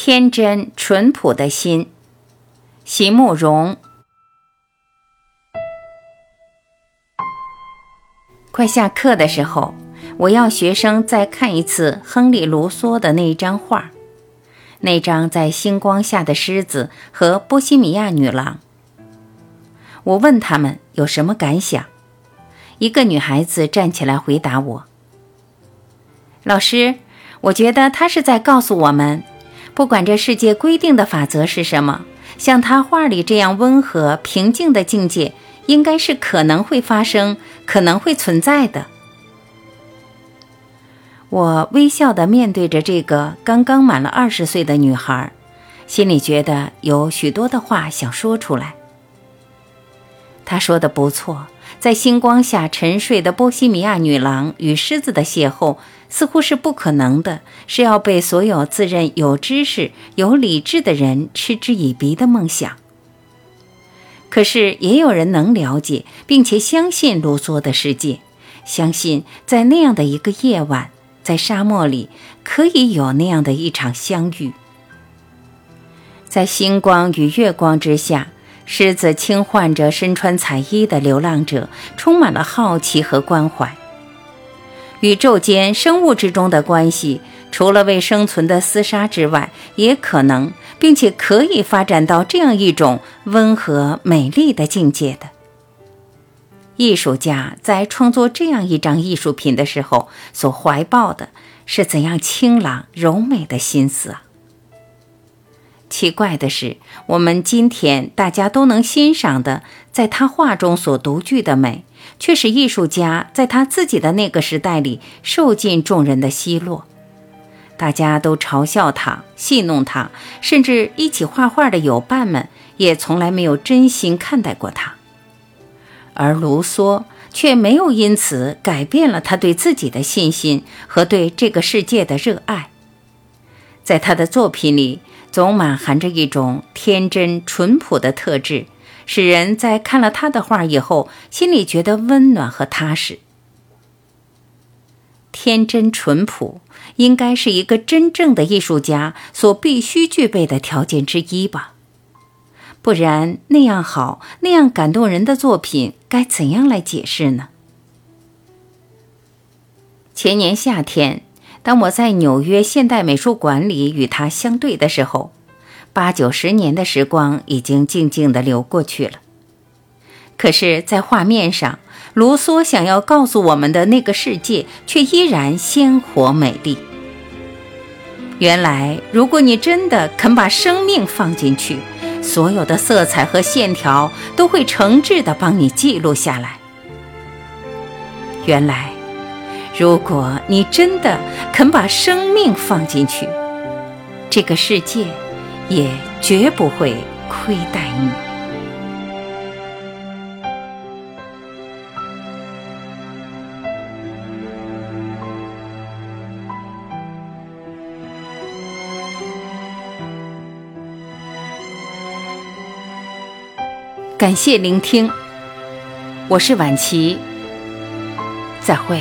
天真淳朴的心，席慕容。快下课的时候，我要学生再看一次亨利·卢梭的那一张画，那张在星光下的狮子和波西米亚女郎。我问他们有什么感想，一个女孩子站起来回答我：“老师，我觉得他是在告诉我们。”不管这世界规定的法则是什么，像他画里这样温和平静的境界，应该是可能会发生、可能会存在的。我微笑地面对着这个刚刚满了二十岁的女孩，心里觉得有许多的话想说出来。她说的不错。在星光下沉睡的波西米亚女郎与狮子的邂逅，似乎是不可能的，是要被所有自认有知识、有理智的人嗤之以鼻的梦想。可是，也有人能了解并且相信卢梭的世界，相信在那样的一个夜晚，在沙漠里可以有那样的一场相遇，在星光与月光之下。狮子轻唤着身穿彩衣的流浪者，充满了好奇和关怀。宇宙间生物之中的关系，除了为生存的厮杀之外，也可能并且可以发展到这样一种温和美丽的境界的。艺术家在创作这样一张艺术品的时候，所怀抱的是怎样清朗柔美的心思啊！奇怪的是，我们今天大家都能欣赏的，在他画中所独具的美，却是艺术家在他自己的那个时代里受尽众人的奚落。大家都嘲笑他、戏弄他，甚至一起画画的友伴们也从来没有真心看待过他。而卢梭却没有因此改变了他对自己的信心和对这个世界的热爱，在他的作品里。总满含着一种天真淳朴的特质，使人在看了他的画以后，心里觉得温暖和踏实。天真淳朴应该是一个真正的艺术家所必须具备的条件之一吧？不然，那样好、那样感动人的作品，该怎样来解释呢？前年夏天。当我在纽约现代美术馆里与他相对的时候，八九十年的时光已经静静地流过去了。可是，在画面上，卢梭想要告诉我们的那个世界却依然鲜活美丽。原来，如果你真的肯把生命放进去，所有的色彩和线条都会诚挚地帮你记录下来。原来。如果你真的肯把生命放进去，这个世界也绝不会亏待你。感谢聆听，我是晚琪，再会。